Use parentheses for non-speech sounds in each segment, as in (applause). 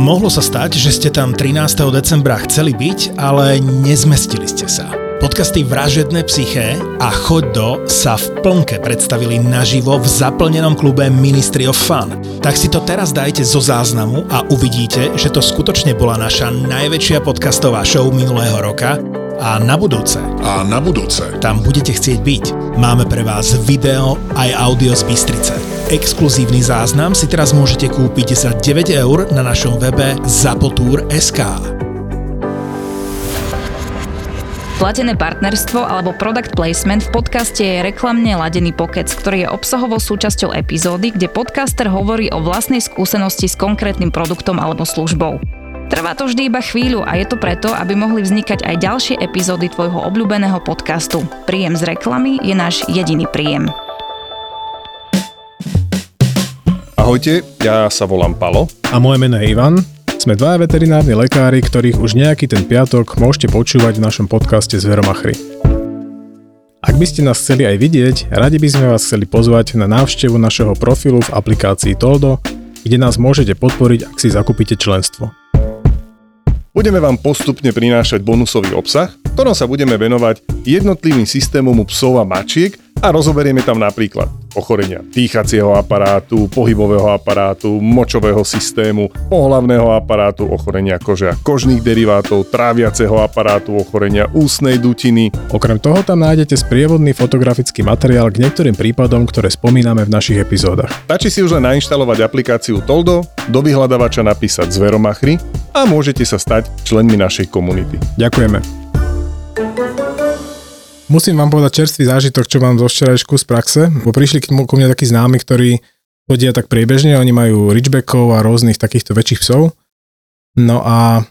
Mohlo sa stať, že ste tam 13. decembra chceli byť, ale nezmestili ste sa. Podcasty Vražedné psyché a Choď do sa v plnke predstavili naživo v zaplnenom klube Ministry of Fun. Tak si to teraz dajte zo záznamu a uvidíte, že to skutočne bola naša najväčšia podcastová show minulého roka a na budúce. A na budúce. Tam budete chcieť byť. Máme pre vás video aj audio z Bystrice. Exkluzívny záznam si teraz môžete kúpiť za 9 eur na našom webe zapotur.sk. Platené partnerstvo alebo product placement v podcaste je reklamne ladený pokec, ktorý je obsahovou súčasťou epizódy, kde podcaster hovorí o vlastnej skúsenosti s konkrétnym produktom alebo službou. Trvá to vždy iba chvíľu a je to preto, aby mohli vznikať aj ďalšie epizódy tvojho obľúbeného podcastu. Príjem z reklamy je náš jediný príjem. Ahojte, ja sa volám Palo. A moje meno je Ivan. Sme dvaja veterinárni lekári, ktorých už nejaký ten piatok môžete počúvať v našom podcaste Zveromachry. Ak by ste nás chceli aj vidieť, radi by sme vás chceli pozvať na návštevu našeho profilu v aplikácii Toldo, kde nás môžete podporiť, ak si zakúpite členstvo. Budeme vám postupne prinášať bonusový obsah, ktorom sa budeme venovať jednotlivým systémom psov a mačiek a rozoberieme tam napríklad ochorenia dýchacieho aparátu, pohybového aparátu, močového systému, pohlavného aparátu, ochorenia kože a kožných derivátov, tráviaceho aparátu, ochorenia ústnej dutiny. Okrem toho tam nájdete sprievodný fotografický materiál k niektorým prípadom, ktoré spomíname v našich epizódach. Stačí si už len nainštalovať aplikáciu Toldo, do vyhľadávača napísať Zveromachry a môžete sa stať členmi našej komunity. Ďakujeme. Musím vám povedať čerstvý zážitok, čo mám zo včerajšku z praxe, bo prišli ku mne takí známi, ktorí chodia tak priebežne, oni majú ridgebackov a rôznych takýchto väčších psov. No a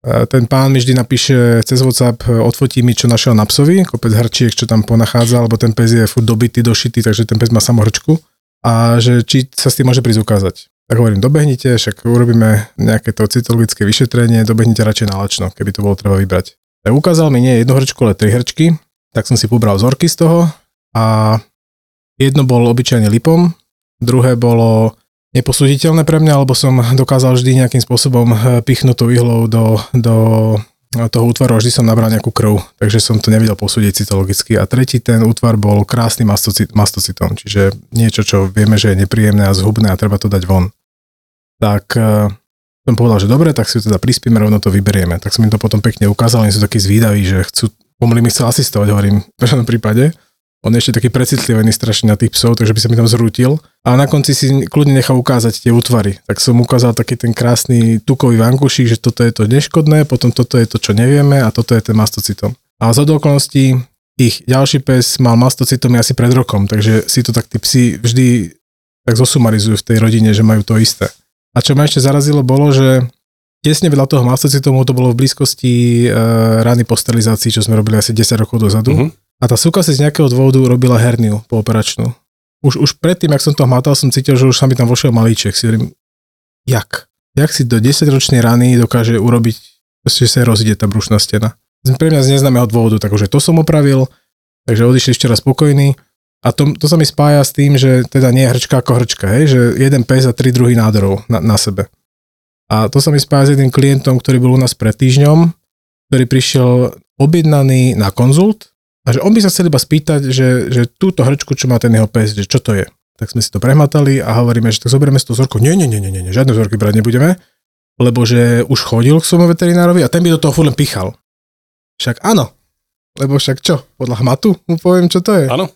e, ten pán mi vždy napíše cez WhatsApp, e, odfotí mi, čo našiel na psovi, kopec hrčiek, čo tam ponachádza, lebo ten pes je furt dobitý, došitý, takže ten pes má samohrčku a že či sa s tým môže prísť ukázať. Tak hovorím, dobehnite, však urobíme nejaké to cytologické vyšetrenie, dobehnite radšej na lačno, keby to bolo treba vybrať. Tak ukázal mi nie jednu hrčku, ale tri hrčky tak som si pobral vzorky z toho a jedno bolo obyčajne lipom, druhé bolo neposúditeľné pre mňa, lebo som dokázal vždy nejakým spôsobom eh, pichnúť tú ihlou do, do toho útvaru a vždy som nabral nejakú krv, takže som to nevedel posúdiť cytologicky. A tretí ten útvar bol krásny mastocit, mastocitom, čiže niečo, čo vieme, že je nepríjemné a zhubné a treba to dať von. Tak eh, som povedal, že dobre, tak si teda prispíme, rovno to vyberieme. Tak som im to potom pekne ukázal, oni sú takí zvídaví, že chcú pomaly mi chcel asistovať, hovorím, v každom prípade. On je ešte taký precitlivený strašne na tých psov, takže by sa mi tam zrútil. A na konci si kľudne nechal ukázať tie útvary. Tak som ukázal taký ten krásny tukový vankušík, že toto je to neškodné, potom toto je to, čo nevieme a toto je ten mastocitom. A z okolností ich ďalší pes mal mastocitom asi pred rokom, takže si to tak tí psi vždy tak zosumarizujú v tej rodine, že majú to isté. A čo ma ešte zarazilo bolo, že Tesne vedľa toho mastocitomu to bolo v blízkosti e, rany po sterilizácii, čo sme robili asi 10 rokov dozadu. Uh-huh. A tá suka si z nejakého dôvodu robila herniu pooperačnú. Už, už predtým, ak som to hmatal, som cítil, že už sa mi tam vošiel malíček. Si hovorím, jak? Jak si do 10-ročnej rany dokáže urobiť, že sa rozíde tá brušná stena? Pre mňa z neznámeho dôvodu, takže to som opravil, takže odišli ešte raz spokojný. A to, to sa mi spája s tým, že teda nie je hrčka ako hrčka, hej? že jeden pes a tri druhy nádorov na, na sebe. A to sa mi spája s jedným klientom, ktorý bol u nás pred týždňom, ktorý prišiel objednaný na konzult a že on by sa chcel iba spýtať, že, že túto hrčku, čo má ten jeho pes, že čo to je. Tak sme si to prehmatali a hovoríme, že tak zoberieme z toho vzorku. Nie, nie, nie, nie, nie, žiadne vzorky brať nebudeme, lebo že už chodil k svojmu veterinárovi a ten by do toho furt len pichal. Však áno, lebo však čo, podľa hmatu mu poviem, čo to je. Áno.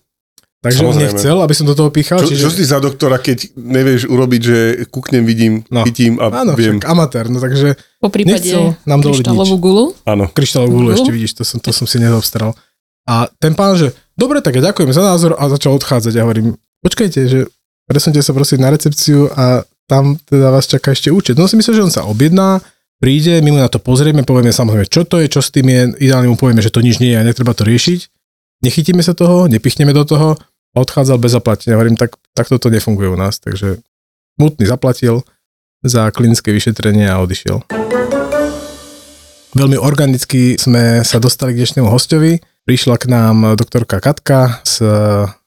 Takže Samozrejme. on nechcel, aby som do toho píchal. Čo, čiže... čo si za doktora, keď nevieš urobiť, že kúknem, vidím, no. chytím a Áno, viem. Však amatér, no takže po prípade nám kryštálovú gulu. Áno. Kryštálovú gulu, ešte vidíš, to som, to som si nezaobstaral. A ten pán, že dobre, tak ja ďakujem za názor a začal odchádzať. Ja hovorím, počkajte, že presunte sa prosím na recepciu a tam teda vás čaká ešte účet. No si myslím, že on sa objedná, príde, my mu na to pozrieme, povieme samozrejme, čo to je, čo s tým je, ideálne mu povieme, že to nič nie je a netreba to riešiť. Nechytíme sa toho, nepichneme do toho, odchádzal bez zaplatenia. Hovorím, tak, tak toto nefunguje u nás. Takže mutný zaplatil za klinické vyšetrenie a odišiel. Veľmi organicky sme sa dostali k dnešnému hostovi. Prišla k nám doktorka Katka z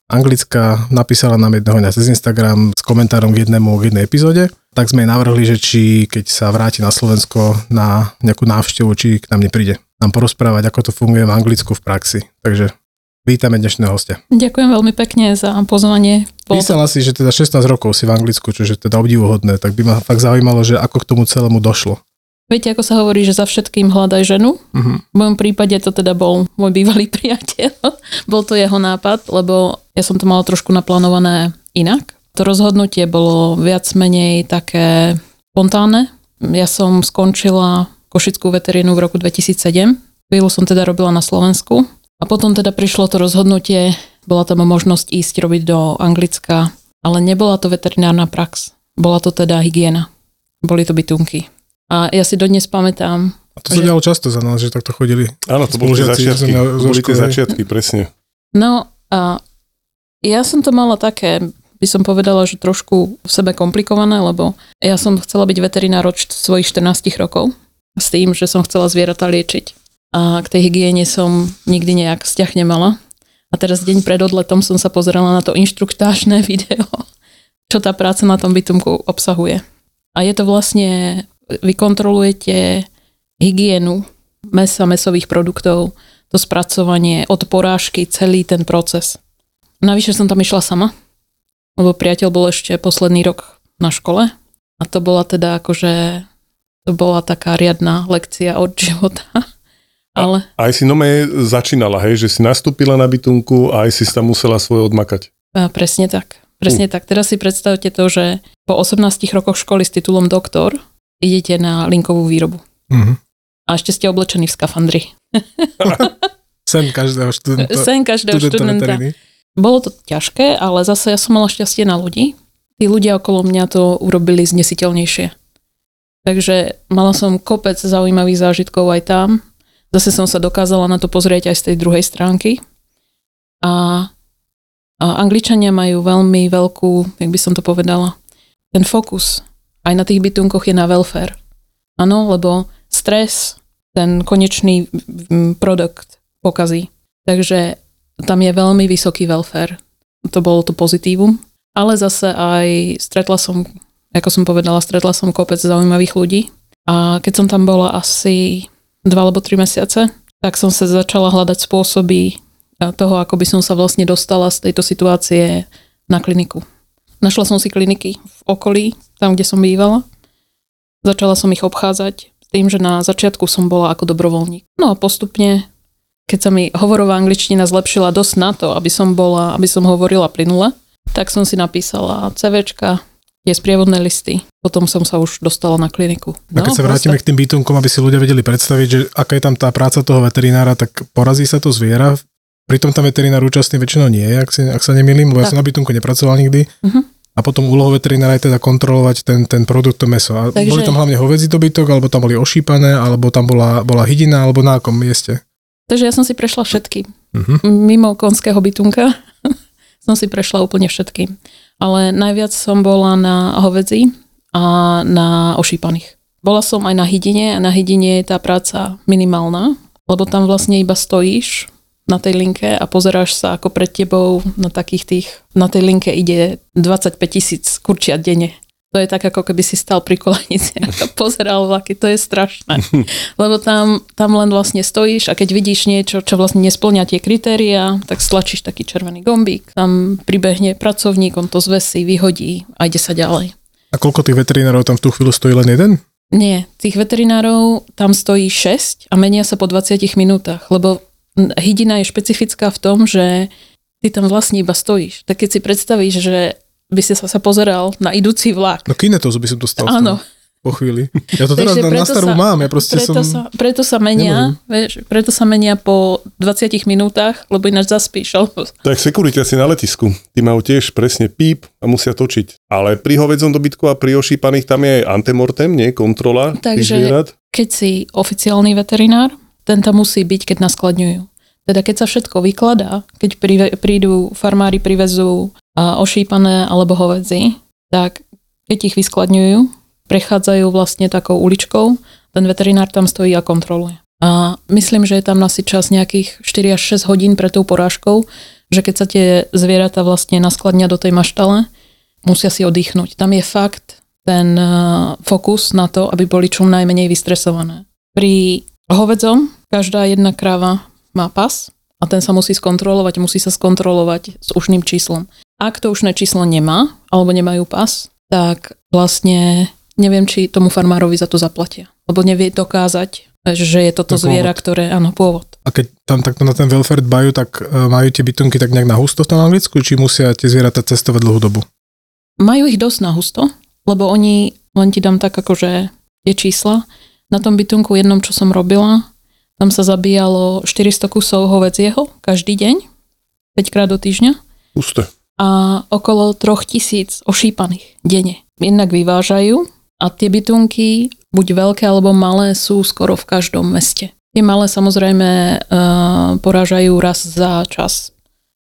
Anglická, napísala nám jedného dňa cez Instagram s komentárom k jednému, k jednej epizóde, tak sme jej navrhli, že či keď sa vráti na Slovensko na nejakú návštevu, či k nám nepríde nám porozprávať, ako to funguje v Anglicku v praxi. Takže vítame dnešného hostia. Ďakujem veľmi pekne za pozvanie. Písala si, že teda 16 rokov si v Anglicku, čo je teda obdivuhodné, tak by ma fakt zaujímalo, že ako k tomu celému došlo. Viete, ako sa hovorí, že za všetkým hľadaj ženu? Uh-huh. V mojom prípade to teda bol môj bývalý (laughs) priateľ. bol to jeho nápad, lebo ja som to mala trošku naplánované inak. To rozhodnutie bolo viac menej také spontánne. Ja som skončila Košickú veterínu v roku 2007. Chvíľu som teda robila na Slovensku. A potom teda prišlo to rozhodnutie, bola tam možnosť ísť robiť do Anglicka, ale nebola to veterinárna prax. Bola to teda hygiena. Boli to bytunky. A ja si dodnes pamätám. A to sa že... dialo často za nás, že takto chodili. Áno, to boli tie začiatky, to boli tie začiatky, presne. No a ja som to mala také, by som povedala, že trošku v sebe komplikované, lebo ja som chcela byť veterinár od svojich 14 rokov s tým, že som chcela zvieratá liečiť. A k tej hygiene som nikdy nejak vzťah nemala. A teraz deň pred odletom som sa pozerala na to inštruktážne (laughs) video, čo tá práca na tom bytumku obsahuje. A je to vlastne vy kontrolujete hygienu mesa, mesových produktov, to spracovanie od porážky, celý ten proces. Navyše som tam išla sama, lebo priateľ bol ešte posledný rok na škole a to bola teda akože, to bola taká riadna lekcia od života. (laughs) Ale... A aj si nome začínala, hej, že si nastúpila na bytunku a aj si sa musela svoje odmakať. A presne tak. Presne uh. tak. Teraz si predstavte to, že po 18 rokoch školy s titulom doktor idete na linkovú výrobu. Uh-huh. A ešte ste oblečení v skafandri. (laughs) Sen každého študenta. Sen každého študenta. študenta. Bolo to ťažké, ale zase ja som mala šťastie na ľudí. Tí ľudia okolo mňa to urobili znesiteľnejšie. Takže mala som kopec zaujímavých zážitkov aj tam. Zase som sa dokázala na to pozrieť aj z tej druhej stránky. A, a Angličania majú veľmi veľkú, jak by som to povedala, ten fokus aj na tých bytunkoch je na welfare. Áno, lebo stres ten konečný produkt pokazí. Takže tam je veľmi vysoký welfare. To bolo to pozitívum. Ale zase aj stretla som, ako som povedala, stretla som kopec zaujímavých ľudí. A keď som tam bola asi dva alebo tri mesiace, tak som sa začala hľadať spôsoby toho, ako by som sa vlastne dostala z tejto situácie na kliniku. Našla som si kliniky v okolí, tam, kde som bývala. Začala som ich obchádzať s tým, že na začiatku som bola ako dobrovoľník. No a postupne, keď sa mi hovorová angličtina zlepšila dosť na to, aby som bola, aby som hovorila plynule, tak som si napísala CVčka, sprievodné listy. Potom som sa už dostala na kliniku. No, a keď sa vrátime k tým bytunkom, aby si ľudia vedeli predstaviť, že aká je tam tá práca toho veterinára, tak porazí sa to zviera, Pritom tam veterinár účastný väčšinou nie je, ak, si, ak sa nemýlim, lebo tak. ja som na bytunku nepracoval nikdy. Uh-huh. A potom úlohou veterinára je teda kontrolovať ten, ten produkt, to meso. A Takže... boli tam hlavne hovedzí dobytok, alebo tam boli ošípané, alebo tam bola, bola hydina, alebo na akom mieste? Takže ja som si prešla všetky. Uh-huh. Mimo konského bytunka (laughs) som si prešla úplne všetky. Ale najviac som bola na hovedzí a na ošípaných. Bola som aj na hydine a na hydine je tá práca minimálna, lebo tam vlastne iba stojíš na tej linke a pozeráš sa, ako pred tebou na takých tých, na tej linke ide 25 tisíc kurčiat denne. To je tak, ako keby si stal pri kolenici a (laughs) pozeral vlaky, to je strašné. (laughs) Lebo tam, tam len vlastne stojíš a keď vidíš niečo, čo vlastne nesplňa tie kritéria, tak stlačíš taký červený gombík, tam pribehne pracovník, on to zvesí, vyhodí a ide sa ďalej. A koľko tých veterinárov tam v tú chvíľu stojí len jeden? Nie, tých veterinárov tam stojí 6 a menia sa po 20 minútach, lebo hydina je špecifická v tom, že ty tam vlastne iba stojíš. Tak keď si predstavíš, že by si sa, pozeral na idúci vlak. No kinetos by som dostal. Áno. Po chvíli. Ja to (laughs) teraz na, na starú sa, mám, ja proste preto som... Sa, preto sa menia, vieš, preto sa menia po 20 minútach, lebo ináč zaspíš. Alebo... Tak security asi na letisku. Tí majú tiež presne píp a musia točiť. Ale pri hovedzom dobytku a pri ošípaných tam je aj antemortem, nie? Kontrola Takže keď si oficiálny veterinár, ten tam musí byť, keď naskladňujú. Teda keď sa všetko vykladá, keď prídu farmári, privezú ošípané alebo hovedzi, tak keď ich vyskladňujú, prechádzajú vlastne takou uličkou, ten veterinár tam stojí a kontroluje. A myslím, že je tam asi čas nejakých 4 až 6 hodín pred tou porážkou, že keď sa tie zvieratá vlastne naskladnia do tej maštale, musia si oddychnúť. Tam je fakt ten eh, fokus na to, aby boli čo najmenej vystresované. Pri hovedzom každá jedna kráva má pas a ten sa musí skontrolovať, musí sa skontrolovať s ušným číslom. Ak to ušné číslo nemá, alebo nemajú pas, tak vlastne neviem, či tomu farmárovi za to zaplatia. Lebo nevie dokázať, že je toto zviera, ktoré, áno, pôvod. A keď tam takto na ten welfare dbajú, tak e, majú tie bytunky tak nejak na husto v tom Anglicku, či musia tie zvieratá cestovať dlhú dobu? Majú ich dosť na husto, lebo oni, len ti dám tak akože tie čísla, na tom bytunku jednom, čo som robila, tam sa zabíjalo 400 kusov hovedzieho každý deň, 5 krát do týždňa. Pusté. A okolo 3000 ošípaných denne. Jednak vyvážajú a tie bytunky, buď veľké alebo malé, sú skoro v každom meste. Tie malé samozrejme uh, porážajú raz za čas.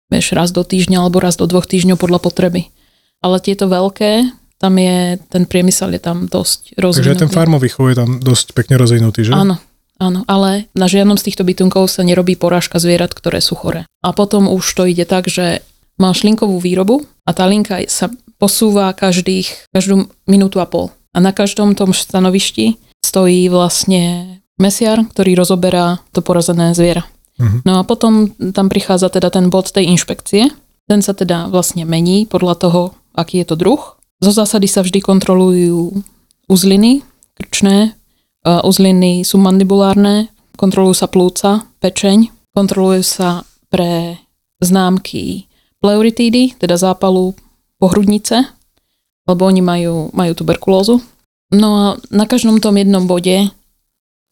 Vieš, raz do týždňa alebo raz do dvoch týždňov podľa potreby. Ale tieto veľké, tam je, ten priemysel je tam dosť rozvinutý. Takže ten farmový chov je tam dosť pekne rozvinutý, že? Áno, Áno, ale na žiadnom z týchto bytunkov sa nerobí porážka zvierat, ktoré sú chore. A potom už to ide tak, že máš linkovú výrobu a tá linka sa posúva každých, každú minútu a pol. A na každom tom stanovišti stojí vlastne mesiar, ktorý rozoberá to porazené zviera. Uh-huh. No a potom tam prichádza teda ten bod tej inšpekcie. Ten sa teda vlastne mení podľa toho, aký je to druh. Zo zásady sa vždy kontrolujú uzliny krčné, uzliny sú mandibulárne, kontrolujú sa plúca, pečeň, kontroluje sa pre známky pleuritídy, teda zápalu pohrudnice, lebo oni majú, majú tuberkulózu. No a na každom tom jednom bode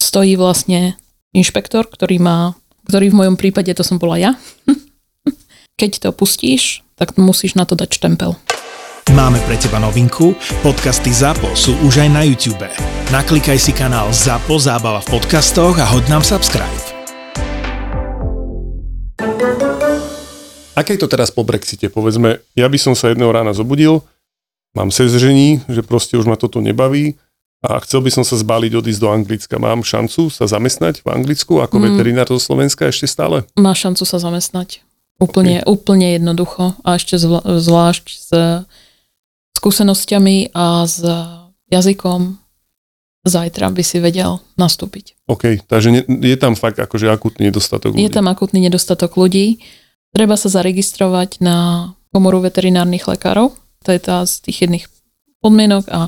stojí vlastne inšpektor, ktorý má, ktorý v mojom prípade to som bola ja. (laughs) Keď to pustíš, tak musíš na to dať štempel. Máme pre teba novinku, podcasty ZAPO sú už aj na YouTube. Naklikaj si kanál ZAPO Zábava v podcastoch a hoď nám subscribe. Aké je to teraz po Brexite? Povedzme, ja by som sa jedného rána zobudil, mám sezžení, že proste už ma toto nebaví a chcel by som sa zbaliť odísť do Anglicka. Mám šancu sa zamestnať v Anglicku ako mm. veterinár zo Slovenska ešte stále? Má šancu sa zamestnať. Úplne, okay. úplne jednoducho. A ešte zvla, zvlášť s skúsenosťami a s jazykom zajtra by si vedel nastúpiť. OK, takže je tam fakt akože akutný nedostatok ľudí. Je tam akutný nedostatok ľudí. Treba sa zaregistrovať na komoru veterinárnych lekárov. To je tá z tých jedných podmienok a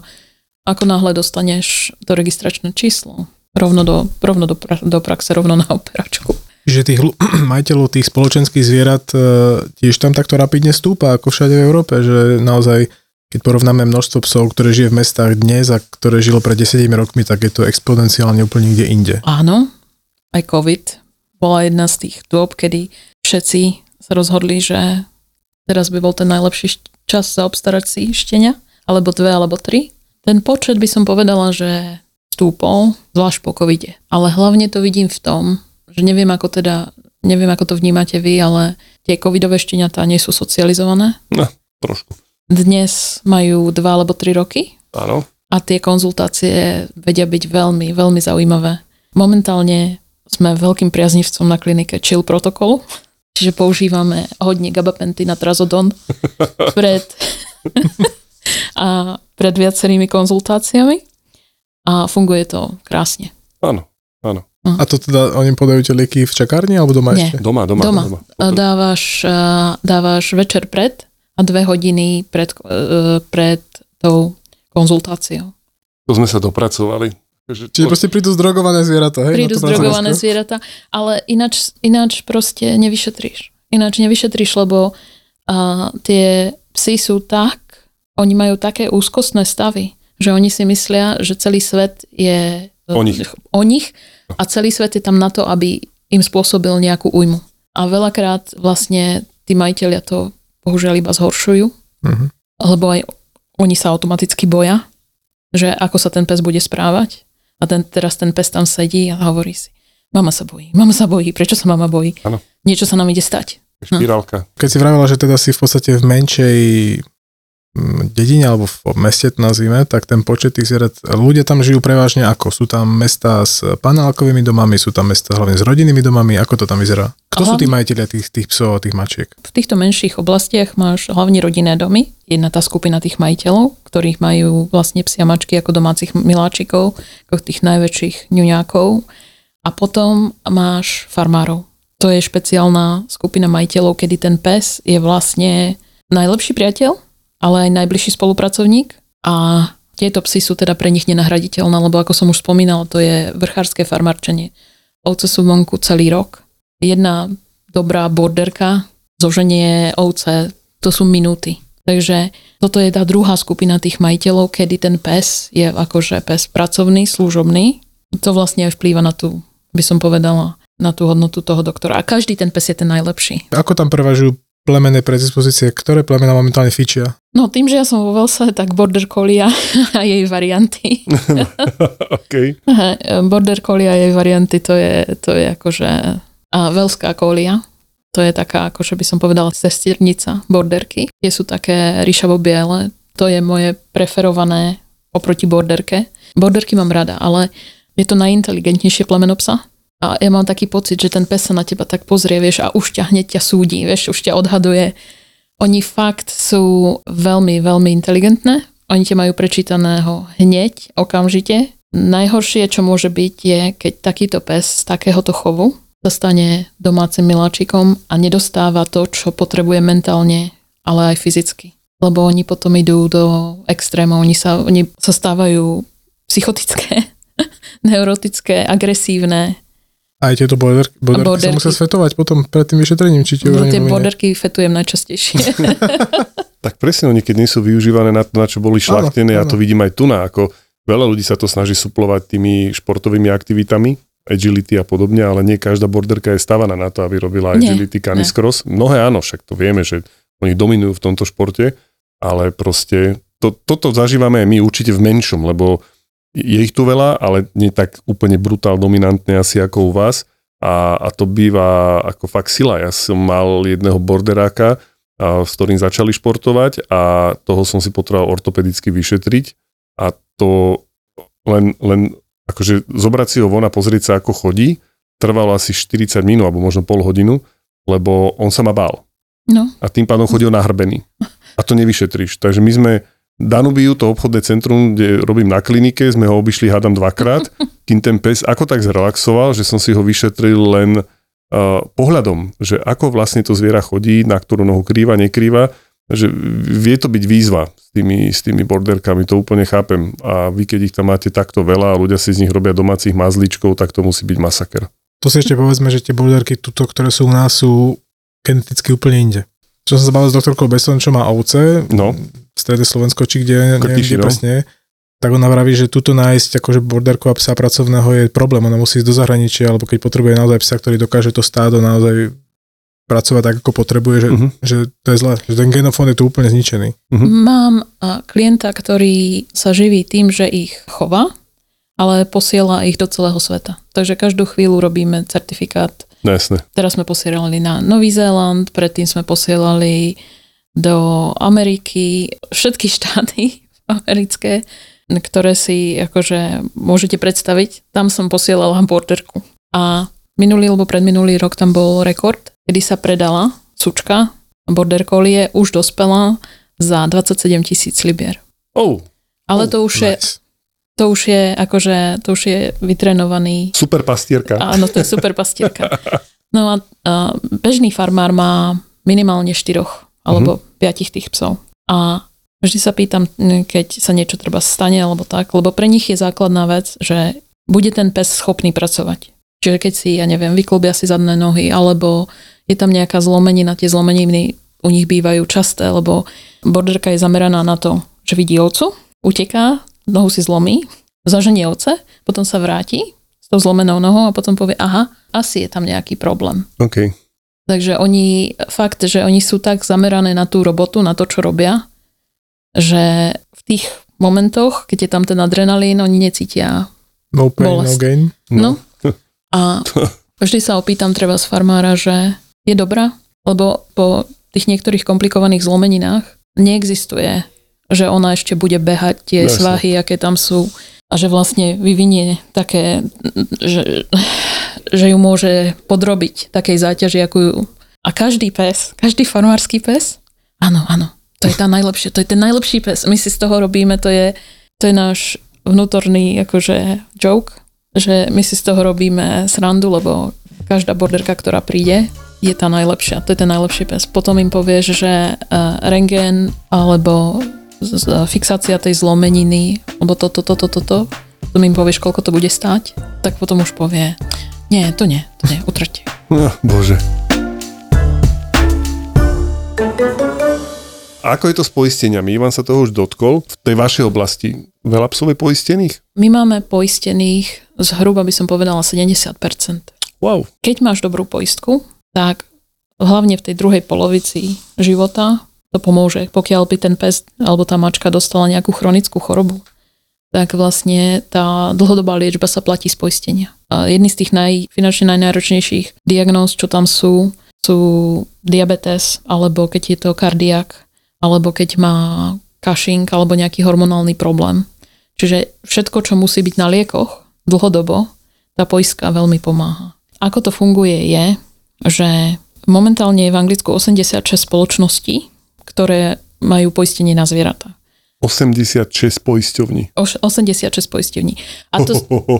ako náhle dostaneš to registračné číslo, rovno do, rovno do, do praxe, rovno na operačku. Že tých (clears throat) majiteľov tých spoločenských zvierat e, tiež tam takto rapidne stúpa, ako všade v Európe, že naozaj keď porovnáme množstvo psov, ktoré žije v mestách dnes a ktoré žilo pred 10 rokmi, tak je to exponenciálne úplne niekde inde. Áno, aj COVID bola jedna z tých dôb, kedy všetci sa rozhodli, že teraz by bol ten najlepší čas zaobstarať si štenia, alebo dve, alebo tri. Ten počet by som povedala, že stúpol, zvlášť po covide. Ale hlavne to vidím v tom, že neviem ako teda, neviem ako to vnímate vy, ale tie covidové šteniatá nie sú socializované. No, trošku dnes majú dva alebo tri roky. Áno. A tie konzultácie vedia byť veľmi, veľmi zaujímavé. Momentálne sme veľkým priaznivcom na klinike Chill protokolu, čiže používame hodne gabapenty na trazodon (laughs) pred, a pred viacerými konzultáciami a funguje to krásne. Áno, áno. A to teda oni podajú tie lieky v čakárni alebo doma Nie. ešte? Doma, doma. doma. doma. Dávaš, dávaš večer pred a dve hodiny pred, e, pred tou konzultáciou. To sme sa dopracovali. Čiže proste prídu zdrogované zvieratá, hej? Prídu zdrogované zvieratá, ale ináč, ináč proste nevyšetríš. Ináč nevyšetríš, lebo a, tie psy sú tak, oni majú také úzkostné stavy, že oni si myslia, že celý svet je o nich. o nich a celý svet je tam na to, aby im spôsobil nejakú újmu. A veľakrát vlastne tí majiteľia to bohužiaľ iba zhoršujú, uh-huh. lebo aj oni sa automaticky boja, že ako sa ten pes bude správať. A ten, teraz ten pes tam sedí a hovorí si, mama sa bojí, mama sa bojí, prečo sa mama bojí? Ano. Niečo sa nám ide stať. Špirálka. Keď si vravila, že teda si v podstate v menšej dedine alebo v meste to nazvime, tak ten počet tých zvierat, ľudia tam žijú prevažne ako? Sú tam mesta s panálkovými domami, sú tam mesta hlavne s rodinnými domami, ako to tam vyzerá? Kto Aha. sú tí majiteľia tých, tých psov a tých mačiek? V týchto menších oblastiach máš hlavne rodinné domy, jedna tá skupina tých majiteľov, ktorých majú vlastne psia mačky ako domácich miláčikov, ako tých najväčších ňuňákov. A potom máš farmárov. To je špeciálna skupina majiteľov, kedy ten pes je vlastne najlepší priateľ ale aj najbližší spolupracovník a tieto psy sú teda pre nich nenahraditeľné, lebo ako som už spomínala, to je vrchárske farmarčenie. Ovce sú vonku celý rok. Jedna dobrá borderka zoženie ovce, to sú minúty. Takže toto je tá druhá skupina tých majiteľov, kedy ten pes je akože pes pracovný, služobný. To vlastne aj vplýva na tú, by som povedala, na tú hodnotu toho doktora. A každý ten pes je ten najlepší. Ako tam prevažujú plemené predispozície, ktoré plemena momentálne fičia? No tým, že ja som vo Velse, tak Border Collie a jej varianty. (laughs) OK. Border Collie a jej varianty, to je, to je akože a Velská kolia. To je taká, akože by som povedala, sesternica borderky. Tie sú také ríšavo-biele. To je moje preferované oproti borderke. Borderky mám rada, ale je to najinteligentnejšie plemeno psa a ja mám taký pocit, že ten pes sa na teba tak pozrie, vieš, a už ťa hneď ťa súdi, vieš, už ťa odhaduje. Oni fakt sú veľmi, veľmi inteligentné. Oni ťa majú prečítaného hneď, okamžite. Najhoršie, čo môže byť, je, keď takýto pes z takéhoto chovu sa stane domácim miláčikom a nedostáva to, čo potrebuje mentálne, ale aj fyzicky. Lebo oni potom idú do extrémov, oni sa, oni sa stávajú psychotické, (laughs) neurotické, agresívne, aj tieto borderky, borderky, borderky. sa musia svetovať potom pred tým vyšetrením, či tie no, tie borderky fetujem najčastejšie. (laughs) tak presne, oni keď nie sú využívané na to, na čo boli šlachtené, ja to vidím aj tu na, ako veľa ľudí sa to snaží suplovať tými športovými aktivitami, agility a podobne, ale nie každá borderka je stavaná na to, aby robila agility, canis cross. Mnohé áno, však to vieme, že oni dominujú v tomto športe, ale proste to, toto zažívame aj my určite v menšom, lebo je ich tu veľa, ale nie tak úplne brutál dominantné asi ako u vás. A, a to býva ako fakt sila. Ja som mal jedného borderáka, a, s ktorým začali športovať a toho som si potreboval ortopedicky vyšetriť a to len, len akože zobrať si ho von a pozrieť sa, ako chodí, trvalo asi 40 minút, alebo možno pol hodinu, lebo on sa ma bál. No. A tým pádom chodil nahrbený. A to nevyšetríš. Takže my sme Danubiu, to obchodné centrum, kde robím na klinike, sme ho obišli hádam dvakrát, (laughs) kým ten pes ako tak zrelaxoval, že som si ho vyšetril len uh, pohľadom, že ako vlastne to zviera chodí, na ktorú nohu krýva, nekrýva, že vie to byť výzva s tými, s tými borderkami, to úplne chápem. A vy, keď ich tam máte takto veľa a ľudia si z nich robia domácich mazličkov, tak to musí byť masaker. To si ešte povedzme, že tie borderky tuto, ktoré sú u nás, sú geneticky úplne inde. Čo som sa bavil s doktorkou Beson, čo má ovce, no strede Slovensko, či kde, neviem, kde no. presne, tak ona vraví, že tuto nájsť akože borderku a psa pracovného je problém. Ona musí ísť do zahraničia, alebo keď potrebuje naozaj psa, ktorý dokáže to stádo naozaj pracovať tak, ako potrebuje, že, uh-huh. že to je zle, že ten genofón je tu úplne zničený. Uh-huh. Mám klienta, ktorý sa živí tým, že ich chová, ale posiela ich do celého sveta. Takže každú chvíľu robíme certifikát. No, jasne. Teraz sme posielali na Nový Zéland, predtým sme posielali do Ameriky, všetky štáty (laughs) americké, ktoré si akože môžete predstaviť. Tam som posielala borderku. A minulý alebo predminulý rok tam bol rekord, kedy sa predala sučka border collie, už dospela za 27 tisíc libier. Oh. Ale oh, to už nice. je to už je akože, to už je vytrenovaný. Super pastierka. Áno, to je super pastierka. No a, a bežný farmár má minimálne štyroch alebo mm-hmm. piatich tých psov. A vždy sa pýtam, keď sa niečo treba stane alebo tak, lebo pre nich je základná vec, že bude ten pes schopný pracovať. Čiže keď si, ja neviem, vyklubia si zadné nohy, alebo je tam nejaká zlomenina, tie zlomeniny u nich bývajú časté, lebo borderka je zameraná na to, že vidí ovcu, uteká, nohu si zlomí, zaženie ovce, potom sa vráti s tou zlomenou nohou a potom povie, aha, asi je tam nejaký problém. Okay. Takže oni, fakt, že oni sú tak zamerané na tú robotu, na to, čo robia, že v tých momentoch, keď je tam ten adrenalín, oni necítia No pain, bolesť. no gain. No. no. (laughs) A vždy sa opýtam treba z farmára, že je dobrá, lebo po tých niektorých komplikovaných zlomeninách neexistuje že ona ešte bude behať tie Jasne. svahy, aké tam sú a že vlastne vyvinie také, že, že ju môže podrobiť takej záťaži, ako ju... A každý pes, každý farmársky pes, áno, áno, to je tá najlepšia, to je ten najlepší pes. My si z toho robíme, to je, to je náš vnútorný akože joke, že my si z toho robíme srandu, lebo každá borderka, ktorá príde, je tá najlepšia, to je ten najlepší pes. Potom im povieš, že uh, rengen alebo fixácia tej zlomeniny, alebo toto, toto, toto, potom im povieš, koľko to bude stáť, tak potom už povie, nie, to nie, to nie, utrte. No, bože. Ako je to s poisteniami? Ivan sa toho už dotkol. V tej vašej oblasti veľa psov je poistených? My máme poistených zhruba by som povedala 70%. Wow. Keď máš dobrú poistku, tak hlavne v tej druhej polovici života to pomôže. Pokiaľ by ten pes alebo tá mačka dostala nejakú chronickú chorobu, tak vlastne tá dlhodobá liečba sa platí z poistenia. A jedný z tých naj, finančne najnáročnejších diagnóz, čo tam sú, sú diabetes, alebo keď je to kardiak, alebo keď má Cushing alebo nejaký hormonálny problém. Čiže všetko, čo musí byť na liekoch dlhodobo, tá poistka veľmi pomáha. Ako to funguje je, že momentálne je v Anglicku 86 spoločností, ktoré majú poistenie na zvieratá. 86 poisťovní. Oš- 86 poisťovní. A to,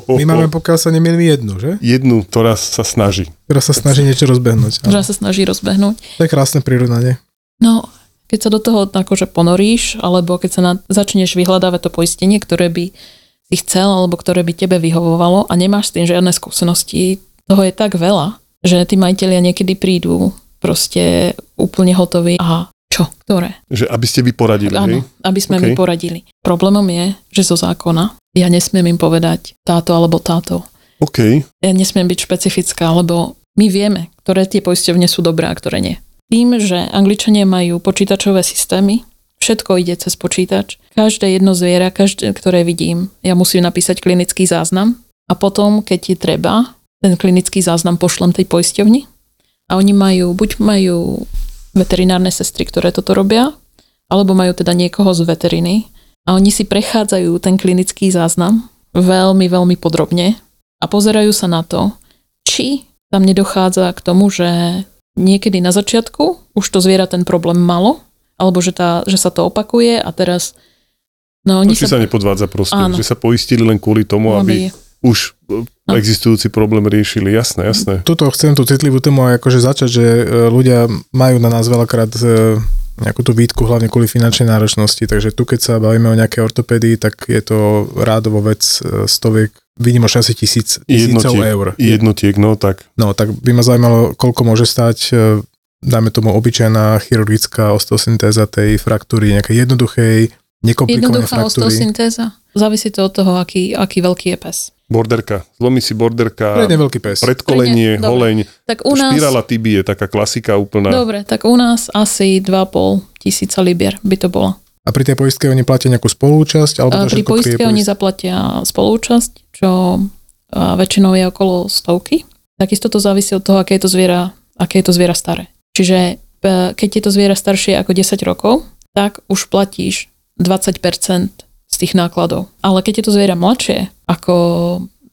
My máme, pokiaľ sa nemýlim, jednu, že? Jednu, ktorá sa snaží. Ktorá sa snaží niečo rozbehnúť. že sa snaží rozbehnúť. To je krásne prirovnanie. No, keď sa do toho akože ponoríš, alebo keď sa na, začneš vyhľadávať to poistenie, ktoré by si chcel, alebo ktoré by tebe vyhovovalo a nemáš s tým žiadne skúsenosti, toho je tak veľa, že tí majiteľia niekedy prídu proste úplne hotoví a čo? Ktoré? Že aby ste vy poradili, hej? Áno, aby sme OK. my poradili. Problémom je, že zo zákona ja nesmiem im povedať táto alebo táto. OK. Ja nesmiem byť špecifická, lebo my vieme, ktoré tie poisťovne sú dobré a ktoré nie. Tým, že Angličania majú počítačové systémy, všetko ide cez počítač. Každé jedno zviera, každé, ktoré vidím, ja musím napísať klinický záznam a potom, keď je treba, ten klinický záznam pošlem tej poisťovni a oni majú, buď majú veterinárne sestry, ktoré toto robia, alebo majú teda niekoho z veteriny a oni si prechádzajú ten klinický záznam veľmi, veľmi podrobne a pozerajú sa na to, či tam nedochádza k tomu, že niekedy na začiatku už to zviera ten problém malo, alebo že, tá, že sa to opakuje a teraz no oni Či sa nepodvádza proste, Áno. že sa poistili len kvôli tomu, aby už e, No. existujúci problém riešili. Jasné, jasné. Tuto chcem tú citlivú tému aj akože začať, že e, ľudia majú na nás veľakrát e, nejakú tú výtku, hlavne kvôli finančnej náročnosti, takže tu keď sa bavíme o nejakej ortopédii, tak je to rádovo vec stoviek, výnimočne asi tisíc, tisícov Jednotiek, eur. jednotiek, no tak. No, tak by ma zaujímalo, koľko môže stať, e, dajme tomu obyčajná chirurgická osteosyntéza tej fraktúry, nejakej jednoduchej, nekomplikovanej Jednoduchá fraktúry. osteosyntéza. Závisí to od toho, aký, aký veľký je pes. Borderka. Zlomí si borderka, Predne veľký pes. predkolenie, Predne, holeň, Tak u nás, špirála tibie, taká klasika úplná. dobre, tak u nás asi 2,5 tisíca libier by to bolo. A pri tej poistke oni platia nejakú spolúčasť? Alebo A to pri poistke oni poist- zaplatia spolúčasť, čo väčšinou je okolo stovky. Takisto to závisí od toho, aké je to zviera, aké je to zviera staré. Čiže e, keď je to zviera staršie ako 10 rokov, tak už platíš 20% z tých nákladov. Ale keď je to zviera mladšie ako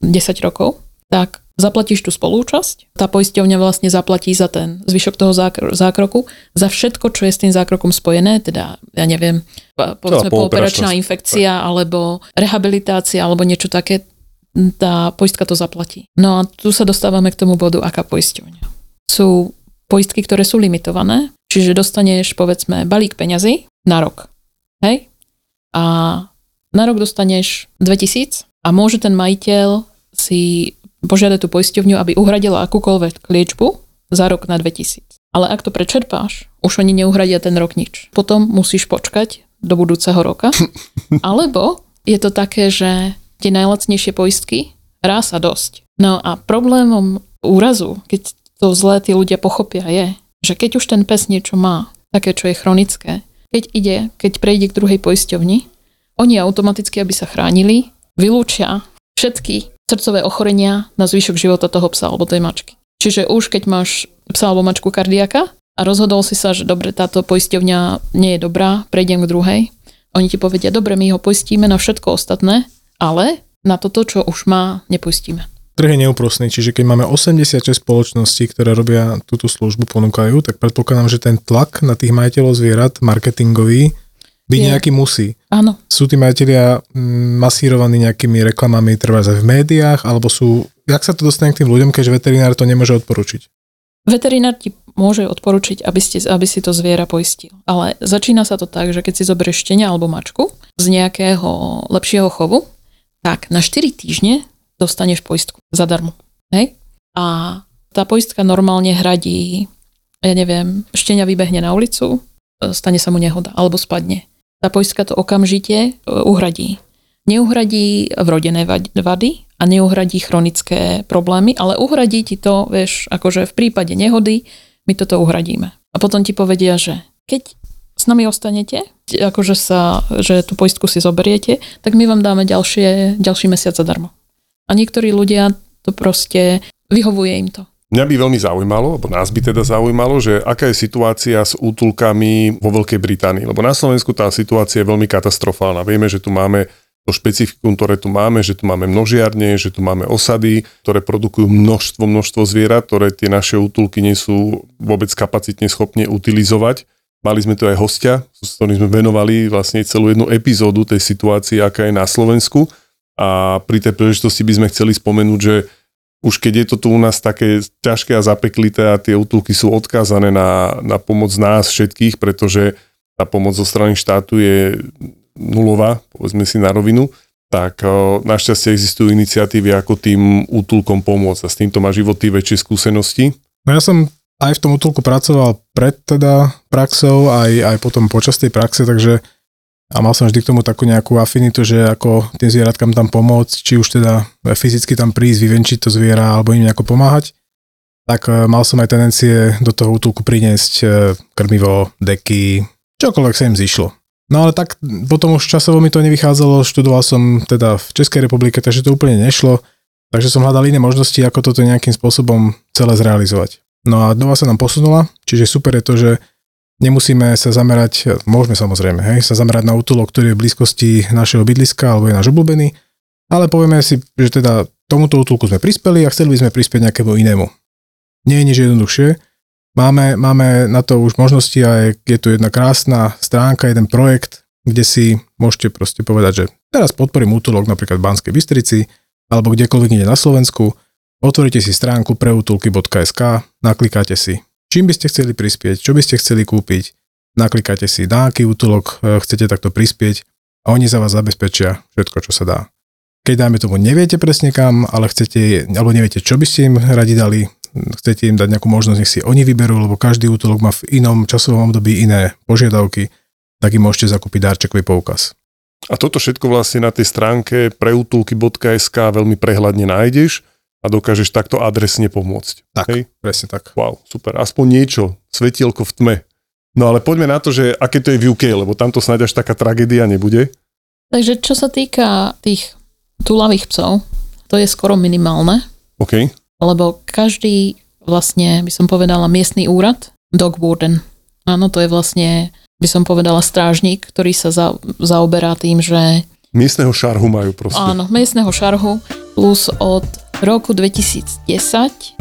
10 rokov, tak zaplatíš tú spolúčasť, tá poisťovňa vlastne zaplatí za ten zvyšok toho zákr- zákroku, za všetko, čo je s tým zákrokom spojené, teda, ja neviem, po- povedzme pooperačná infekcia, alebo rehabilitácia, alebo niečo také, tá poistka to zaplatí. No a tu sa dostávame k tomu bodu, aká poisťovňa. Sú poistky, ktoré sú limitované, čiže dostaneš, povedzme, balík peňazí na rok. Hej? A na rok dostaneš 2000 a môže ten majiteľ si požiadať tú poisťovňu, aby uhradila akúkoľvek liečbu za rok na 2000. Ale ak to prečerpáš, už oni neuhradia ten rok nič. Potom musíš počkať do budúceho roka. (laughs) Alebo je to také, že tie najlacnejšie poistky raz a dosť. No a problémom úrazu, keď to zlé tí ľudia pochopia, je, že keď už ten pes niečo má, také, čo je chronické, keď ide, keď prejde k druhej poisťovni, oni automaticky, aby sa chránili, vylúčia všetky srdcové ochorenia na zvyšok života toho psa alebo tej mačky. Čiže už keď máš psa alebo mačku kardiaka a rozhodol si sa, že dobre, táto poisťovňa nie je dobrá, prejdem k druhej, Oni ti povedia, dobre, my ho poistíme na všetko ostatné, ale na toto, čo už má, nepustíme. Trh je neúprostný, čiže keď máme 86 spoločností, ktoré robia túto službu, ponúkajú, tak predpokladám, že ten tlak na tých majiteľov zvierat, marketingový, byť je. nejaký musí. Áno. Sú tí majiteľia mm, masírovaní nejakými reklamami, treba aj v médiách, alebo sú, jak sa to dostane k tým ľuďom, keďže veterinár to nemôže odporučiť? Veterinár ti môže odporučiť, aby, ste, aby si to zviera poistil. Ale začína sa to tak, že keď si zoberieš štenia alebo mačku z nejakého lepšieho chovu, tak na 4 týždne dostaneš poistku zadarmo. Hej? A tá poistka normálne hradí, ja neviem, štenia vybehne na ulicu, stane sa mu nehoda, alebo spadne. Tá poistka to okamžite uhradí. Neuhradí vrodené vady a neuhradí chronické problémy, ale uhradí ti to, vieš, akože v prípade nehody my toto uhradíme. A potom ti povedia, že keď s nami ostanete, akože sa, že tú poistku si zoberiete, tak my vám dáme ďalšie, ďalší mesiac zadarmo. A niektorí ľudia to proste vyhovuje im to. Mňa by veľmi zaujímalo, alebo nás by teda zaujímalo, že aká je situácia s útulkami vo Veľkej Británii. Lebo na Slovensku tá situácia je veľmi katastrofálna. Vieme, že tu máme to špecifikum, ktoré tu máme, že tu máme množiarne, že tu máme osady, ktoré produkujú množstvo, množstvo zvierat, ktoré tie naše útulky nie sú vôbec kapacitne schopne utilizovať. Mali sme tu aj hostia, s ktorým sme venovali vlastne celú jednu epizódu tej situácii, aká je na Slovensku. A pri tej príležitosti by sme chceli spomenúť, že už keď je to tu u nás také ťažké a zapeklité a tie útulky sú odkázané na, na pomoc nás všetkých, pretože tá pomoc zo strany štátu je nulová, povedzme si na rovinu, tak našťastie existujú iniciatívy, ako tým útulkom pomôcť a s týmto má životy väčšie skúsenosti. No ja som aj v tom útulku pracoval pred teda praxou, aj, aj potom počas tej praxe, takže a mal som vždy k tomu takú nejakú afinitu, že ako tým zvieratkám tam pomôcť, či už teda fyzicky tam prísť, vyvenčiť to zviera alebo im nejako pomáhať, tak e, mal som aj tendencie do toho útulku priniesť e, krmivo, deky, čokoľvek sa im zišlo. No ale tak potom už časovo mi to nevychádzalo, študoval som teda v Českej republike, takže to úplne nešlo, takže som hľadal iné možnosti, ako toto nejakým spôsobom celé zrealizovať. No a doba sa nám posunula, čiže super je to, že Nemusíme sa zamerať, môžeme samozrejme, hej, sa zamerať na útulok, ktorý je v blízkosti našeho bydliska alebo je náš obľúbený, ale povieme si, že teda tomuto útulku sme prispeli a chceli by sme prispieť nejakému inému. Nie je nič jednoduchšie. Máme, máme na to už možnosti a je tu jedna krásna stránka, jeden projekt, kde si môžete proste povedať, že teraz podporím útulok napríklad v Banskej Bystrici alebo kdekoľvek ide na Slovensku, otvoríte si stránku preutulky.sk, naklikáte si čím by ste chceli prispieť, čo by ste chceli kúpiť, naklikáte si, na aký útulok e, chcete takto prispieť a oni za vás zabezpečia všetko, čo sa dá. Keď dáme tomu neviete presne kam, ale chcete, alebo neviete, čo by ste im radi dali, chcete im dať nejakú možnosť, nech si oni vyberú, lebo každý útulok má v inom časovom období iné požiadavky, tak im môžete zakúpiť darčekový poukaz. A toto všetko vlastne na tej stránke preutulky.sk veľmi prehľadne nájdeš a dokážeš takto adresne pomôcť. Tak, Hej? presne tak. Wow, super. Aspoň niečo, svetielko v tme. No ale poďme na to, že aké to je v UK, lebo tamto snáď až taká tragédia nebude. Takže čo sa týka tých túlavých psov, to je skoro minimálne. OK. Lebo každý vlastne, by som povedala, miestny úrad, dog warden. Áno, to je vlastne, by som povedala, strážnik, ktorý sa za, zaoberá tým, že... Miestneho šarhu majú proste. Áno, miestneho šarhu plus od roku 2010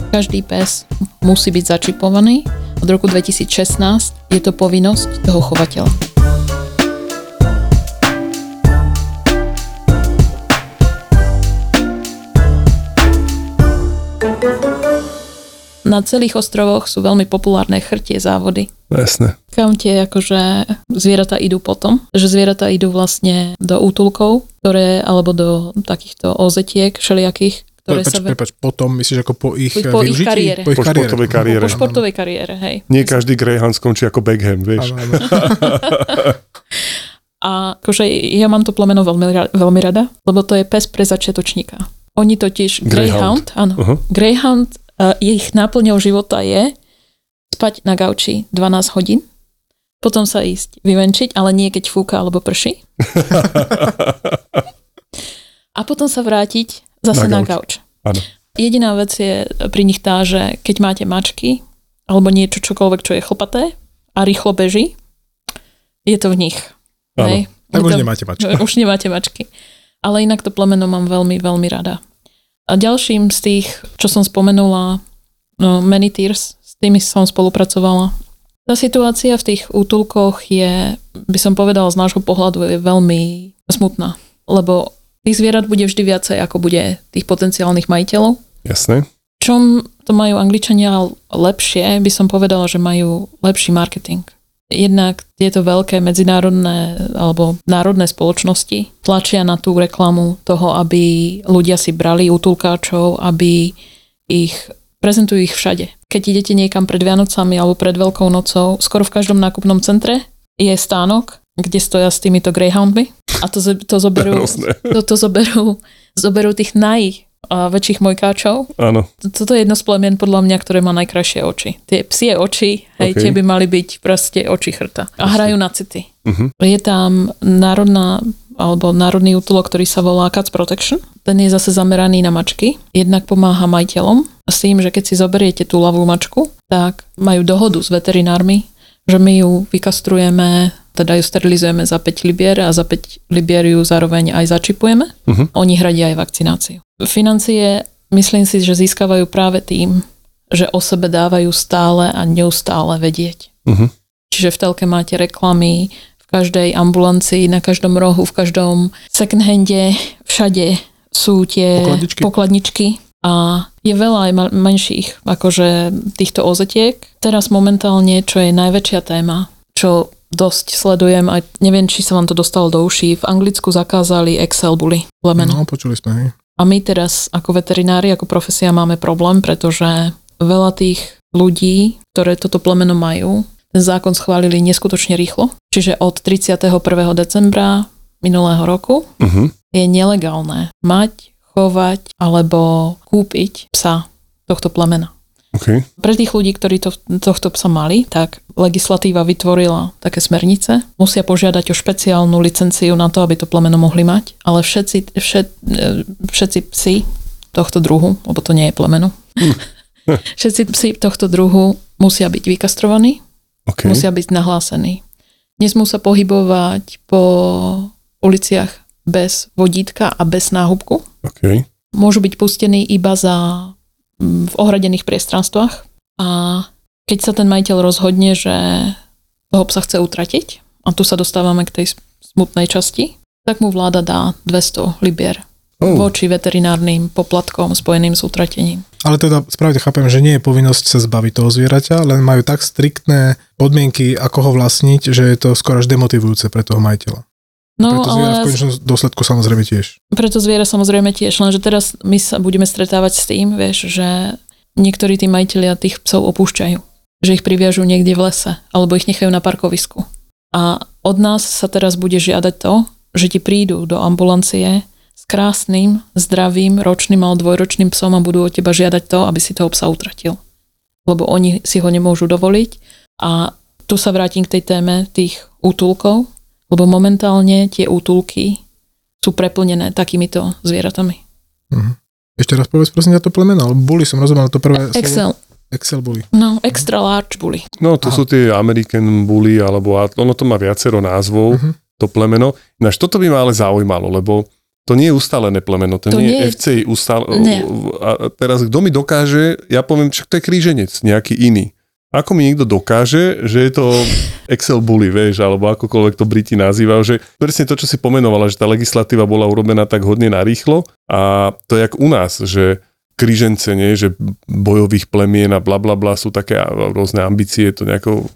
každý pes musí byť začipovaný. Od roku 2016 je to povinnosť toho chovateľa. Na celých ostrovoch sú veľmi populárne chrtie závody. Jasné. Kam tie akože zvieratá idú potom? Že zvieratá idú vlastne do útulkov, ktoré, alebo do takýchto ozetiek všelijakých, ktoré prepač, sa... Prepač, potom myslíš ako po ich po využití? Ich kariére. Po ich po kariére. športovej kariére. Po športovej kariére, hej. Nie každý Greyhound skončí ako Beckham, vieš. Áno, áno. (laughs) A akože ja mám to plemeno veľmi, veľmi rada, lebo to je pes pre začiatočníka. Oni totiž, Greyhound. Greyhound, áno, Uh-huh. Greyhound, uh, ich náplňou života je spať na gauči 12 hodín, potom sa ísť vyvenčiť, ale nie keď fúka alebo prší. (laughs) A potom sa vrátiť zase Na na, gauč. Áno. Jediná vec je pri nich tá, že keď máte mačky alebo niečo čokoľvek, čo je chlpaté a rýchlo beží, je to v nich. Áno. Hej? Tak už nemáte mačky. (laughs) Už nemáte mačky. Ale inak to plemeno mám veľmi, veľmi rada. A ďalším z tých, čo som spomenula, no, Many Tears, s tými som spolupracovala. Tá situácia v tých útulkoch je, by som povedala, z nášho pohľadu je veľmi smutná, lebo tých zvierat bude vždy viacej, ako bude tých potenciálnych majiteľov. Jasné. Čom to majú Angličania lepšie, by som povedala, že majú lepší marketing. Jednak tieto veľké medzinárodné alebo národné spoločnosti tlačia na tú reklamu toho, aby ľudia si brali útulkáčov, aby ich prezentujú ich všade. Keď idete niekam pred Vianocami alebo pred Veľkou nocou, skoro v každom nákupnom centre je stánok, kde stoja s týmito greyhoundmi a to, to zoberú, to, to zoberú, zoberú tých naj väčších mojkáčov. Áno. Toto je jedno z plemien podľa mňa, ktoré má najkrajšie oči. Tie psie oči, hej, okay. tie by mali byť proste oči chrta. A hrajú na city. Uh-huh. Je tam národná alebo národný útulok, ktorý sa volá Cats Protection. Ten je zase zameraný na mačky. Jednak pomáha majiteľom s tým, že keď si zoberiete tú lavú mačku, tak majú dohodu s veterinármi, že my ju vykastrujeme, teda ju sterilizujeme za 5 libier a za 5 libier ju zároveň aj začipujeme. Uh-huh. Oni hradia aj vakcináciu. Financie myslím si, že získavajú práve tým, že o sebe dávajú stále a neustále vedieť. Uh-huh. Čiže v telke máte reklamy, každej ambulancii, na každom rohu, v každom second hande, všade sú tie pokladničky. pokladničky a je veľa aj menších akože týchto ozetiek. Teraz momentálne, čo je najväčšia téma, čo dosť sledujem, aj neviem, či sa vám to dostalo do uší, v Anglicku zakázali Excel bully, lemeno. No, počuli sme, hej. A my teraz ako veterinári, ako profesia máme problém, pretože veľa tých ľudí, ktoré toto plemeno majú, ten zákon schválili neskutočne rýchlo, čiže od 31. decembra minulého roku uh-huh. je nelegálne mať, chovať alebo kúpiť psa tohto plemena. Okay. Pre tých ľudí, ktorí to, tohto psa mali, tak legislatíva vytvorila také smernice. Musia požiadať o špeciálnu licenciu na to, aby to plemeno mohli mať, ale všetci, všet, e, všetci psi tohto druhu, lebo to nie je plemeno, hm. (laughs) (laughs) všetci psi tohto druhu musia byť vykastrovaní Okay. Musia byť nahlásení. Nesmú sa pohybovať po uliciach bez vodítka a bez náhubku. Okay. Môžu byť pustení iba za v ohradených priestranstvách a keď sa ten majiteľ rozhodne, že toho psa chce utratiť, a tu sa dostávame k tej smutnej časti, tak mu vláda dá 200 libier oh. voči veterinárnym poplatkom spojeným s utratením. Ale teda správne chápem, že nie je povinnosť sa zbaviť toho zvieraťa, len majú tak striktné podmienky, ako ho vlastniť, že je to skoro až demotivujúce pre toho majiteľa. No, preto zviera ale... v konečnom dôsledku samozrejme tiež. Preto zviera samozrejme tiež, lenže teraz my sa budeme stretávať s tým, vieš, že niektorí tí majiteľia tých psov opúšťajú. Že ich priviažú niekde v lese, alebo ich nechajú na parkovisku. A od nás sa teraz bude žiadať to, že ti prídu do ambulancie s krásnym, zdravým, ročným alebo dvojročným psom a budú od teba žiadať to, aby si toho psa utratil. Lebo oni si ho nemôžu dovoliť. A tu sa vrátim k tej téme tých útulkov, lebo momentálne tie útulky sú preplnené takýmito zvieratami. Uh-huh. Ešte raz povedz prosím to plemeno, ale boli som rozumel to prvé Excel. Slovo. Excel bully. No, extra large bully. No, to Aha. sú tie American bully, alebo ono to má viacero názvov, uh-huh. to plemeno. Ináč toto by ma ale zaujímalo, lebo to nie je ustalené plemeno, to, to nie, je FCI ustal... A teraz kto mi dokáže, ja poviem, čo to je kríženec, nejaký iný. Ako mi niekto dokáže, že je to Excel bully, vieš, alebo akokoľvek to Briti nazývajú, že presne to, čo si pomenovala, že tá legislatíva bola urobená tak hodne narýchlo a to je jak u nás, že krížence, nie, že bojových plemien a bla bla bla sú také rôzne ambície to nejako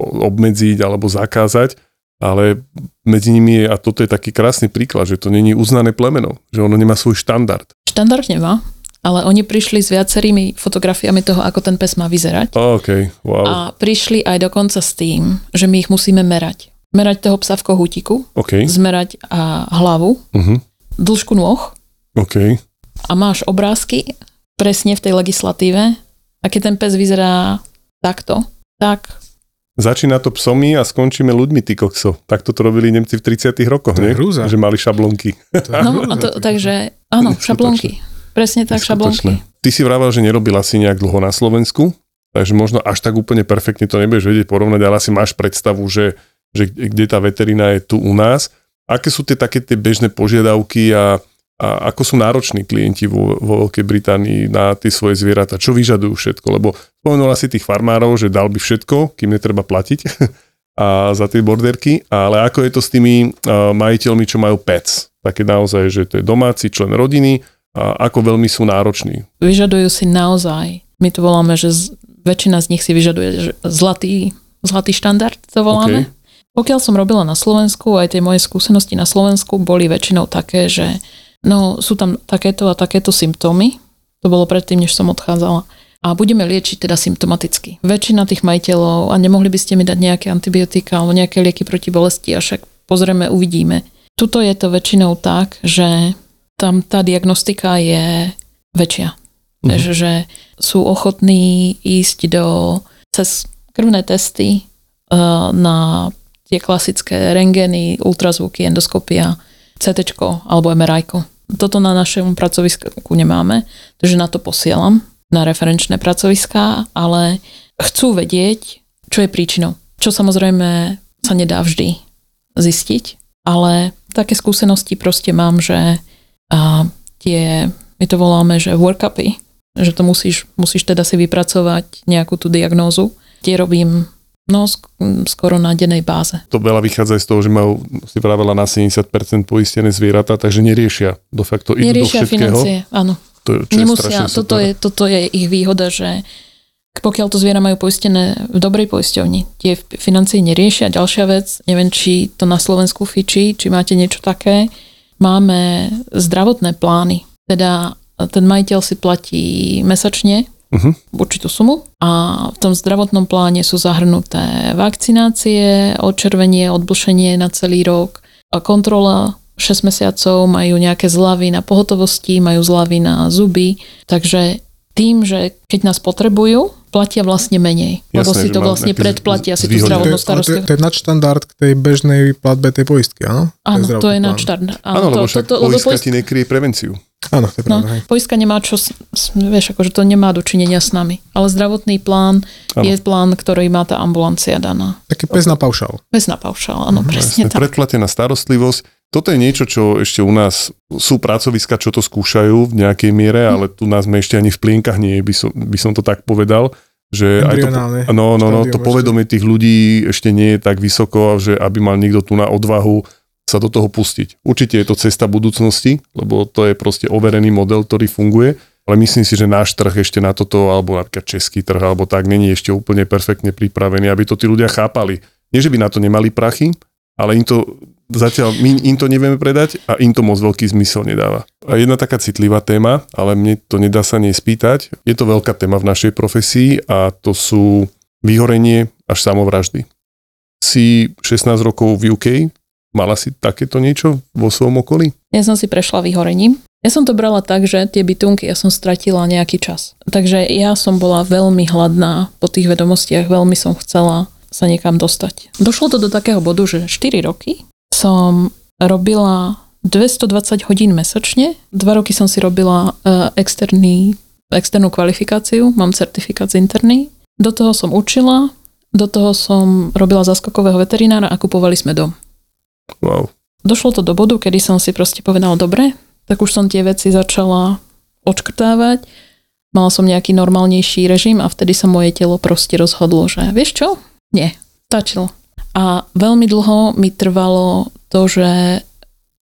obmedziť alebo zakázať ale medzi nimi je, a toto je taký krásny príklad, že to není uznané plemeno, že ono nemá svoj štandard. Štandard nemá, ale oni prišli s viacerými fotografiami toho, ako ten pes má vyzerať. Okay, wow. A prišli aj dokonca s tým, že my ich musíme merať. Merať toho psa v kohútiku, okay. zmerať a hlavu, uh-huh. dĺžku nôh okay. a máš obrázky presne v tej legislatíve a keď ten pes vyzerá takto, tak Začína to psomi a skončíme ľuďmi, ty kokso. Tak to robili Nemci v 30 rokoch, nie? Hrúza. Že mali šablonky. No, a to, takže áno, (laughs) šablonky. Presne tak, šablonky. Ty si vravel, že nerobila si nejak dlho na Slovensku, takže možno až tak úplne perfektne to nebudeš vedieť porovnať, ale asi máš predstavu, že, že kde tá veterina je tu u nás. aké sú tie také tie bežné požiadavky a, a ako sú nároční klienti vo, vo Veľkej Británii na tie svoje zvieratá, čo vyžadujú všetko, lebo spomenul si tých farmárov, že dal by všetko, kým netreba platiť (laughs) a za tie borderky, ale ako je to s tými uh, majiteľmi, čo majú pets, také naozaj, že to je domáci člen rodiny, a ako veľmi sú nároční. Vyžadujú si naozaj, my to voláme, že z, väčšina z nich si vyžaduje že zlatý, zlatý štandard, to voláme. Okay. Pokiaľ som robila na Slovensku, aj tie moje skúsenosti na Slovensku boli väčšinou také, že no, sú tam takéto a takéto symptómy. To bolo predtým, než som odchádzala. A budeme liečiť teda symptomaticky. Väčšina tých majiteľov, a nemohli by ste mi dať nejaké antibiotika alebo nejaké lieky proti bolesti, a však pozrieme, uvidíme. Tuto je to väčšinou tak, že tam tá diagnostika je väčšia. Mhm. Takže, že sú ochotní ísť do, cez krvné testy uh, na tie klasické rengeny, ultrazvuky, endoskopia, CT alebo MRI. Toto na našom pracovisku nemáme, takže na to posielam na referenčné pracoviská, ale chcú vedieť, čo je príčinou. Čo samozrejme sa nedá vždy zistiť, ale také skúsenosti proste mám, že a tie, my to voláme, že workupy, že to musíš, musíš teda si vypracovať nejakú tú diagnózu. Tie robím No, skoro na dennej báze. To veľa vychádza z toho, že majú, si pravila, na 70% poistené zvieratá, takže neriešia de facto, idú neriešia do všetkého. financie, áno. To, čo Nemusia, je toto, je, toto je ich výhoda, že pokiaľ to zviera majú poistené v dobrej poisťovni, tie financie neriešia. Ďalšia vec, neviem, či to na Slovensku fičí, či máte niečo také, máme zdravotné plány. Teda ten majiteľ si platí mesačne uh-huh. určitú sumu a v tom zdravotnom pláne sú zahrnuté vakcinácie, odčervenie, odblšenie na celý rok, a kontrola 6 mesiacov, majú nejaké zľavy na pohotovosti, majú zľavy na zuby, takže tým, že keď nás potrebujú, platia vlastne menej, Jasné, lebo si to vlastne predplatia si tú zdravotnú starostlivosť. To, to je nadštandard k tej bežnej platbe tej poistky, áno? Áno, to je nadštandard. Áno, lebo však to, to, poistka poist... ti nekryje prevenciu. Áno, to je pravda. No, poistka nemá čo, vieš, akože to nemá dočinenia s nami. Ale zdravotný plán ano. je plán, ktorý má tá ambulancia daná. Taký pes na paušal. Pes na paušal, áno, mhm, presne tak. Predplatená starostlivosť. Toto je niečo, čo ešte u nás sú pracoviska, čo to skúšajú v nejakej miere, ale tu nás sme ešte ani v plienkach nie, by som, by som to tak povedal že aj to, no, no, no, to povedomie tých ľudí ešte nie je tak vysoko, že aby mal niekto tu na odvahu sa do toho pustiť. Určite je to cesta budúcnosti, lebo to je proste overený model, ktorý funguje, ale myslím si, že náš trh ešte na toto, alebo napríklad český trh, alebo tak, není ešte úplne perfektne pripravený, aby to tí ľudia chápali. Nie, že by na to nemali prachy, ale im to zatiaľ my im to nevieme predať a im to moc veľký zmysel nedáva. A jedna taká citlivá téma, ale mne to nedá sa nespýtať, je to veľká téma v našej profesii a to sú vyhorenie až samovraždy. Si 16 rokov v UK, mala si takéto niečo vo svojom okolí? Ja som si prešla vyhorením. Ja som to brala tak, že tie bytunky ja som stratila nejaký čas. Takže ja som bola veľmi hladná po tých vedomostiach, veľmi som chcela sa niekam dostať. Došlo to do takého bodu, že 4 roky som robila 220 hodín mesačne. Dva roky som si robila uh, externý, externú kvalifikáciu, mám certifikát z interný. Do toho som učila, do toho som robila zaskokového veterinára a kupovali sme dom. Wow. Došlo to do bodu, kedy som si proste povedala, dobre, tak už som tie veci začala odškrtávať, mala som nejaký normálnejší režim a vtedy sa moje telo proste rozhodlo, že vieš čo? Nie, stačilo. A veľmi dlho mi trvalo to, že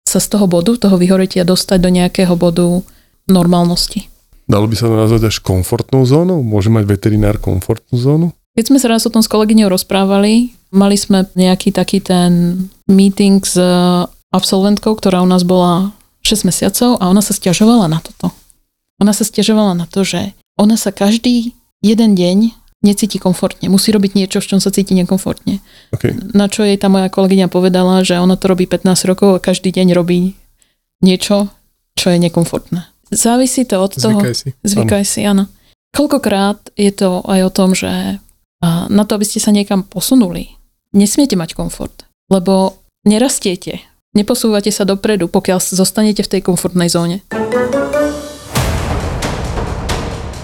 sa z toho bodu, toho vyhoretia dostať do nejakého bodu normálnosti. Dalo by sa to nazvať až komfortnou zónou? Môže mať veterinár komfortnú zónu? Keď sme sa raz o tom s kolegyňou rozprávali, mali sme nejaký taký ten meeting s absolventkou, ktorá u nás bola 6 mesiacov a ona sa stiažovala na toto. Ona sa stiažovala na to, že ona sa každý jeden deň necíti komfortne. Musí robiť niečo, v čom sa cíti nekomfortne. Okay. Na čo jej tá moja kolegyňa povedala, že ona to robí 15 rokov a každý deň robí niečo, čo je nekomfortné. Závisí to od toho... Zvykaj si. Zvykaj si, áno. Koľkokrát je to aj o tom, že na to, aby ste sa niekam posunuli, nesmiete mať komfort, lebo nerastiete, neposúvate sa dopredu, pokiaľ zostanete v tej komfortnej zóne.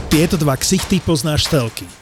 Tieto dva ksichty poznáš telky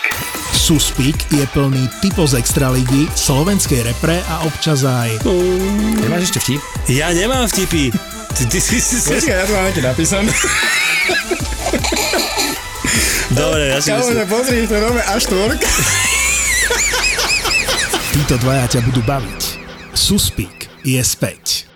Suspík je plný typov z extraligy, slovenskej repre a občas aj... Nemáš ešte vtip? Ja nemám vtipy. Ty, ty, ty, ty, ty. ja tu mám nejaké napísané. Dobre, ja si myslím. pozri, to nové A4. Títo dvaja ťa budú baviť. Suspík je späť.